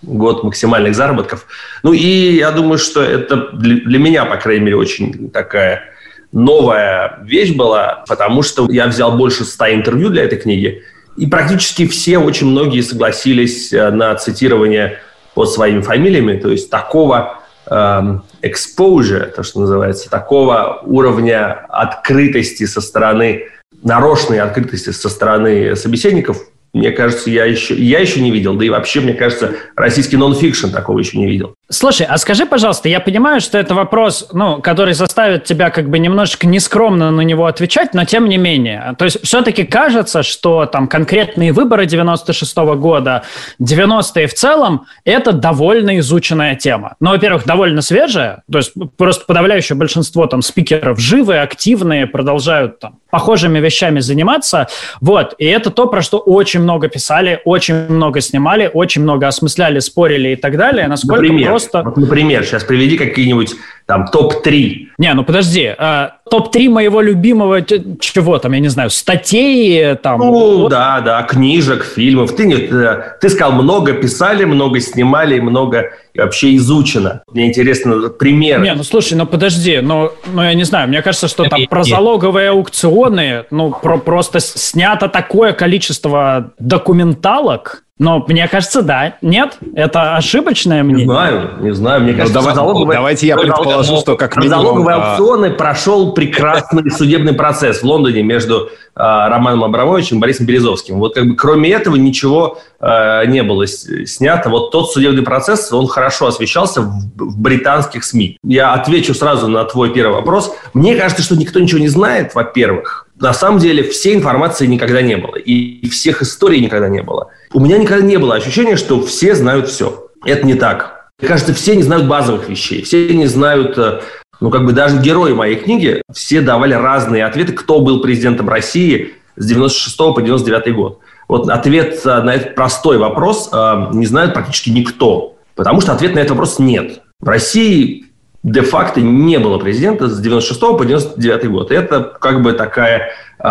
год максимальных заработков. Ну, и я думаю, что это для меня, по крайней мере, очень такая новая вещь была, потому что я взял больше ста интервью для этой книги, и практически все, очень многие согласились э, на цитирование под своими фамилиями, то есть такого Эм, exposure, то, что называется, такого уровня открытости со стороны, нарочной открытости со стороны собеседников, мне кажется, я еще, я еще не видел. Да и вообще, мне кажется, российский нон-фикшн такого еще не видел. Слушай, а скажи, пожалуйста, я понимаю, что это вопрос, ну, который заставит тебя как бы немножечко нескромно на него отвечать, но тем не менее. То есть все-таки кажется, что там конкретные выборы 96 -го года, 90-е в целом, это довольно изученная тема. Ну, во-первых, довольно свежая, то есть просто подавляющее большинство там спикеров живые, активные, продолжают там похожими вещами заниматься. Вот, и это то, про что очень много писали, очень много снимали, очень много осмысляли, спорили и так далее. Насколько Например? Просто... Вот, например, сейчас приведи какие-нибудь там топ-3. Не, ну подожди, а, топ-3 моего любимого чего там, я не знаю, статей там. Ну, вот. да, да, книжек, фильмов. Ты, не, э, ты сказал, много писали, много снимали, много вообще изучено. Мне интересно пример. Не, ну слушай, ну подожди, ну, ну я не знаю, мне кажется, что там про залоговые аукционы, ну про, просто снято такое количество документалок, но мне кажется, да. Нет? Это ошибочное мнение? Не знаю, не знаю. Мне ну, кажется, давай, залоговые... давайте я предположу, что как минимум... Залоговые а, аукционы прошел прекрасный судебный процесс в Лондоне между а, Романом Абрамовичем и Борисом Березовским. Вот как бы кроме этого ничего а, не было снято. Вот тот судебный процесс, он хорошо освещался в, в британских СМИ. Я отвечу сразу на твой первый вопрос. Мне кажется, что никто ничего не знает, во-первых. На самом деле всей информации никогда не было. И всех историй никогда не было. У меня никогда не было ощущения, что все знают все. Это не так. Мне кажется, все не знают базовых вещей. Все не знают, э, ну, как бы даже герои моей книги, все давали разные ответы, кто был президентом России с 96 по 99 год. Вот ответ э, на этот простой вопрос э, не знает практически никто. Потому что ответа на этот вопрос нет. В России де-факто не было президента с 96 по 99 год. Это как бы такая э,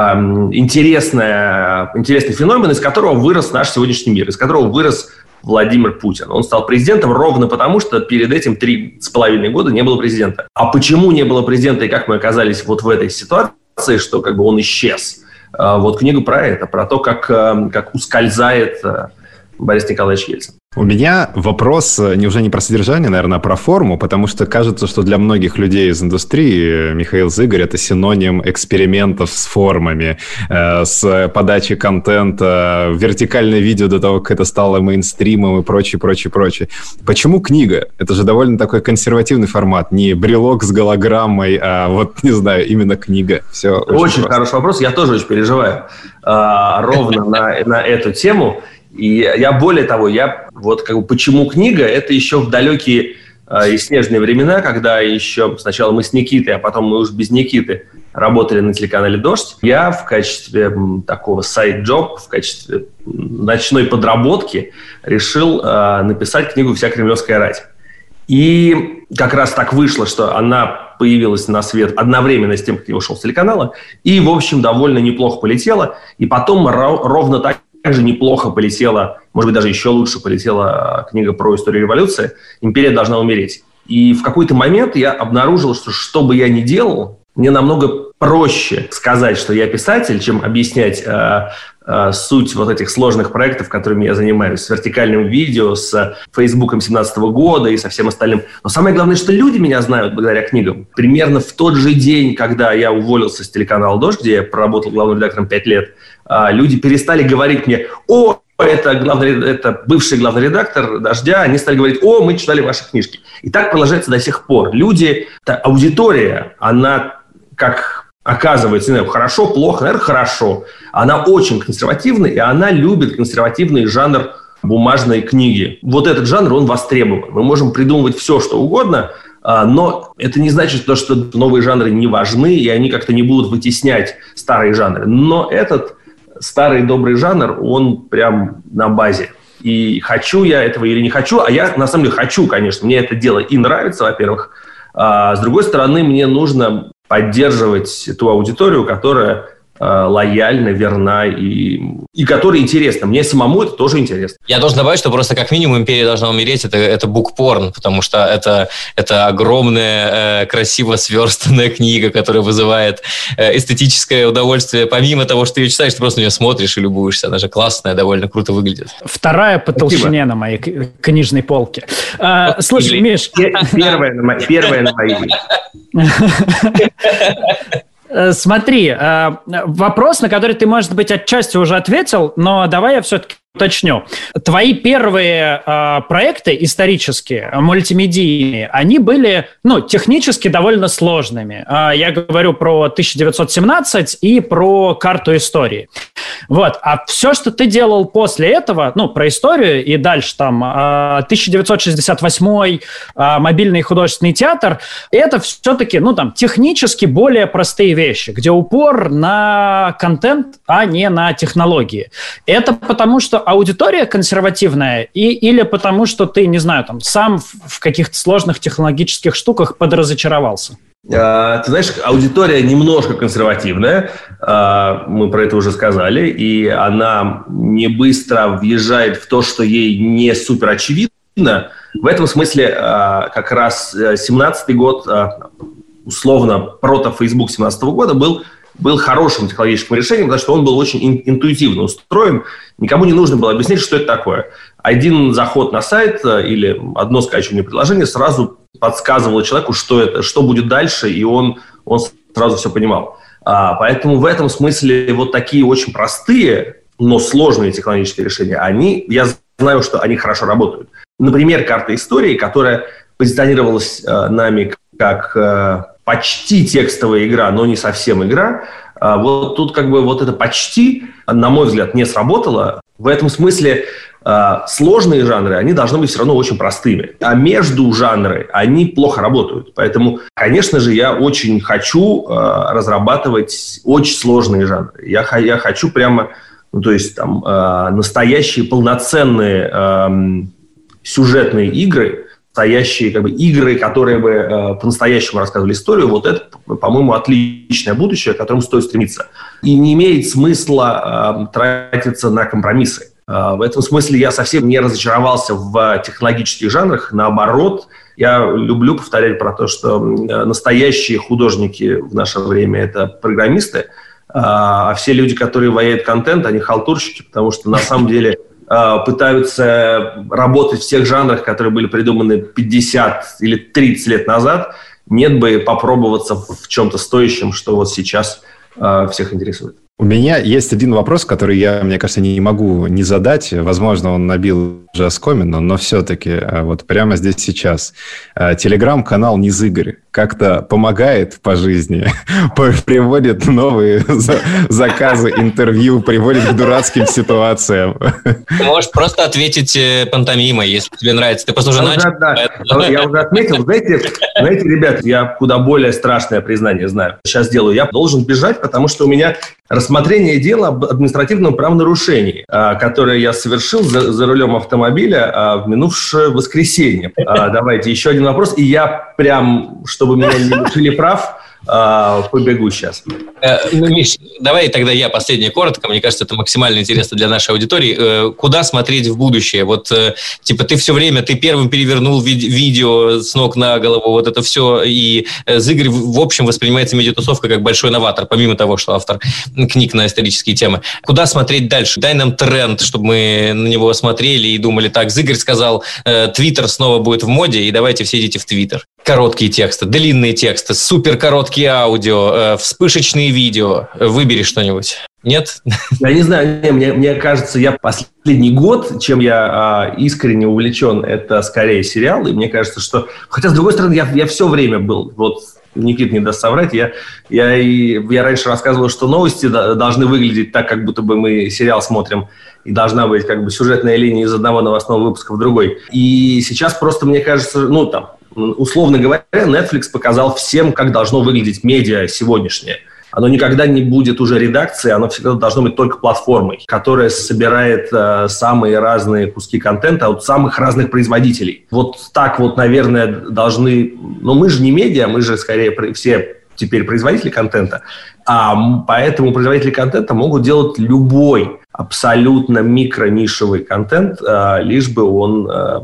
интересная, интересный феномен, из которого вырос наш сегодняшний мир, из которого вырос Владимир Путин. Он стал президентом ровно потому, что перед этим три с половиной года не было президента. А почему не было президента и как мы оказались вот в этой ситуации, что как бы он исчез? А, вот книга про это, про то, как, э, как ускользает э, Борис Николаевич Ельцин. У меня вопрос э, неужели не про содержание, наверное, а про форму, потому что кажется, что для многих людей из индустрии Михаил Зыгорь – это синоним экспериментов с формами, э, с подачей контента, вертикальное видео до того, как это стало мейнстримом и прочее, прочее, прочее. Почему книга? Это же довольно такой консервативный формат, не брелок с голограммой, а вот, не знаю, именно книга. Все очень, очень хороший вопрос, я тоже очень переживаю а, ровно на эту тему. И я более того, я вот как бы почему книга, это еще в далекие э, и снежные времена, когда еще сначала мы с Никитой, а потом мы уж без Никиты работали на телеканале «Дождь», я в качестве такого сайт-джоб, в качестве ночной подработки решил э, написать книгу «Вся кремлевская рать». И как раз так вышло, что она появилась на свет одновременно с тем, как я ушел с телеканала, и, в общем, довольно неплохо полетела. И потом ровно так же неплохо полетела, может быть, даже еще лучше полетела книга про историю революции «Империя должна умереть». И в какой-то момент я обнаружил, что что бы я ни делал, мне намного проще сказать, что я писатель, чем объяснять э, э, суть вот этих сложных проектов, которыми я занимаюсь, с вертикальным видео, с Фейсбуком 17 года и со всем остальным. Но самое главное, что люди меня знают благодаря книгам. Примерно в тот же день, когда я уволился с телеканала «Дождь», где я проработал главным редактором 5 лет, э, люди перестали говорить мне «О, это, главный, это бывший главный редактор «Дождя», они стали говорить, о, мы читали ваши книжки. И так продолжается до сих пор. Люди, аудитория, она как оказывается, не знаю, хорошо, плохо, наверное, хорошо. Она очень консервативная, и она любит консервативный жанр бумажной книги. Вот этот жанр, он востребован. Мы можем придумывать все, что угодно, а, но это не значит, что новые жанры не важны, и они как-то не будут вытеснять старые жанры. Но этот старый добрый жанр, он прям на базе. И хочу я этого или не хочу, а я на самом деле хочу, конечно. Мне это дело и нравится, во-первых. А с другой стороны, мне нужно поддерживать ту аудиторию, которая лояльна, верна и, и которая интересна. Мне самому это тоже интересно. Я должен добавить, что просто как минимум «Империя должна умереть» это, это букпорн, потому что это, это огромная, э, красиво сверстанная книга, которая вызывает э, эстетическое удовольствие. Помимо того, что ты ее читаешь, ты просто на нее смотришь и любуешься. Она же классная, довольно круто выглядит. Вторая по Спасибо. толщине на моей книжной полке. А, слушай, Миш... Первая на моей. Э, смотри, э, вопрос, на который ты, может быть, отчасти уже ответил, но давай я все-таки уточню. Твои первые э, проекты исторические, мультимедийные, они были, ну, технически довольно сложными. Э, я говорю про 1917 и про карту истории. Вот. А все, что ты делал после этого, ну, про историю и дальше там 1968 мобильный художественный театр, это все-таки, ну, там, технически более простые вещи, где упор на контент, а не на технологии. Это потому, что аудитория консервативная и, или потому, что ты, не знаю, там, сам в каких-то сложных технологических штуках подразочаровался? А, ты знаешь, аудитория немножко консервативная, а, мы про это уже сказали, и она не быстро въезжает в то, что ей не супер очевидно. В этом смысле а, как раз 17-й год, условно, прото-фейсбук 17 -го года был был хорошим технологическим решением, потому что он был очень интуитивно устроен. Никому не нужно было объяснять, что это такое. Один заход на сайт э, или одно скачивание приложения сразу подсказывало человеку, что это, что будет дальше, и он, он сразу все понимал. А, поэтому в этом смысле вот такие очень простые, но сложные технологические решения, они, я знаю, что они хорошо работают. Например, карта истории, которая позиционировалась э, нами как э, почти текстовая игра, но не совсем игра. А вот тут как бы вот это почти, на мой взгляд, не сработало. В этом смысле а, сложные жанры, они должны быть все равно очень простыми. А между жанры они плохо работают. Поэтому, конечно же, я очень хочу а, разрабатывать очень сложные жанры. Я, я хочу прямо, ну, то есть там настоящие полноценные сюжетные игры, настоящие как бы, игры, которые бы э, по-настоящему рассказывали историю, вот это, по-моему, отличное будущее, к которому стоит стремиться. И не имеет смысла э, тратиться на компромиссы. Э, в этом смысле я совсем не разочаровался в технологических жанрах. Наоборот, я люблю повторять про то, что настоящие художники в наше время – это программисты, а все люди, которые ваяют контент, они халтурщики, потому что на самом деле Э, пытаются работать в тех жанрах, которые были придуманы 50 или 30 лет назад, нет бы попробоваться в чем-то стоящем, что вот сейчас э, всех интересует. У меня есть один вопрос, который я, мне кажется, не могу не задать. Возможно, он набил уже оскомину, но все-таки э, вот прямо здесь сейчас. Телеграм-канал Низыгорь. Как-то помогает по жизни, приводит новые заказы, интервью, приводит к дурацким ситуациям. можешь просто ответить э, пантомимой, если тебе нравится. Ты просто уже начал. Я уже отметил, знаете, знаете, ребят, я куда более страшное признание знаю. Сейчас делаю. Я должен бежать, потому что у меня рассмотрение дела об административном правонарушении, а, которое я совершил за, за рулем автомобиля а, в минувшее воскресенье. А, давайте еще один вопрос. И я прям, чтобы меня не лишили прав, а, побегу сейчас. Э, ну, Миш, давай тогда я последнее коротко. Мне кажется, это максимально интересно для нашей аудитории. Э, куда смотреть в будущее? Вот, э, типа, ты все время, ты первым перевернул видео с ног на голову, вот это все. И Зыгорь, в общем, воспринимается медиатусовка как большой новатор, помимо того, что автор книг на исторические темы. Куда смотреть дальше? Дай нам тренд, чтобы мы на него смотрели и думали, так, Зыгорь сказал, Твиттер снова будет в моде, и давайте все идите в Твиттер. Короткие тексты, длинные тексты, супер короткие аудио, вспышечные видео. Выбери что-нибудь. Нет? Я не знаю, не, мне, мне кажется, я последний год, чем я а, искренне увлечен, это скорее сериал, и мне кажется, что... Хотя, с другой стороны, я, я все время был, вот Никит не даст соврать, я, я, я раньше рассказывал, что новости должны выглядеть так, как будто бы мы сериал смотрим, и должна быть как бы сюжетная линия из одного новостного выпуска в другой. И сейчас просто, мне кажется, ну, там, условно говоря, Netflix показал всем, как должно выглядеть медиа сегодняшнее. Оно никогда не будет уже редакцией, оно всегда должно быть только платформой, которая собирает э, самые разные куски контента от самых разных производителей. Вот так вот, наверное, должны... Но мы же не медиа, мы же скорее все теперь производители контента, а поэтому производители контента могут делать любой абсолютно микро-нишевый контент, э, лишь бы он э,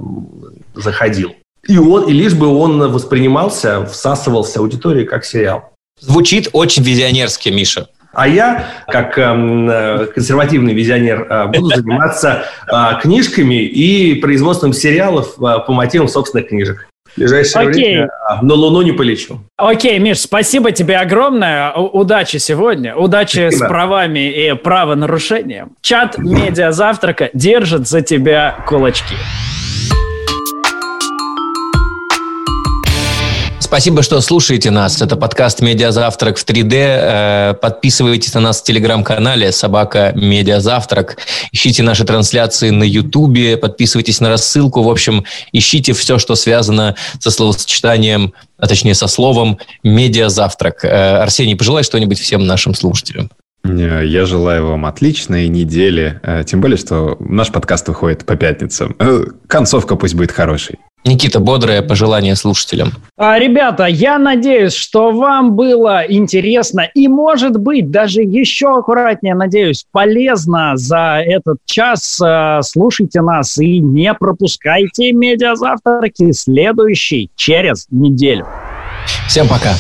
заходил. И, он, и лишь бы он воспринимался, всасывался аудиторией как сериал. Звучит очень визионерски, Миша. А я, как э, консервативный визионер, э, буду заниматься э, книжками и производством сериалов э, по мотивам собственных книжек. В ближайшее Окей. время а, на Луну не полечу. Окей, Миш, спасибо тебе огромное. Удачи сегодня. Удачи спасибо. с правами и правонарушением. Чат медиа завтрака держит за тебя кулачки. Спасибо, что слушаете нас. Это подкаст «Медиазавтрак в 3D». Э, подписывайтесь на нас в телеграм-канале «Собака Медиазавтрак». Ищите наши трансляции на Ютубе, подписывайтесь на рассылку. В общем, ищите все, что связано со словосочетанием, а точнее со словом «Медиазавтрак». Э, Арсений, пожелай что-нибудь всем нашим слушателям. Я желаю вам отличной недели, э, тем более, что наш подкаст выходит по пятницам. Концовка пусть будет хорошей. Никита, бодрое пожелание слушателям. А, ребята, я надеюсь, что вам было интересно и, может быть, даже еще аккуратнее, надеюсь, полезно за этот час. А, слушайте нас и не пропускайте медиазавтраки следующий через неделю. Всем пока.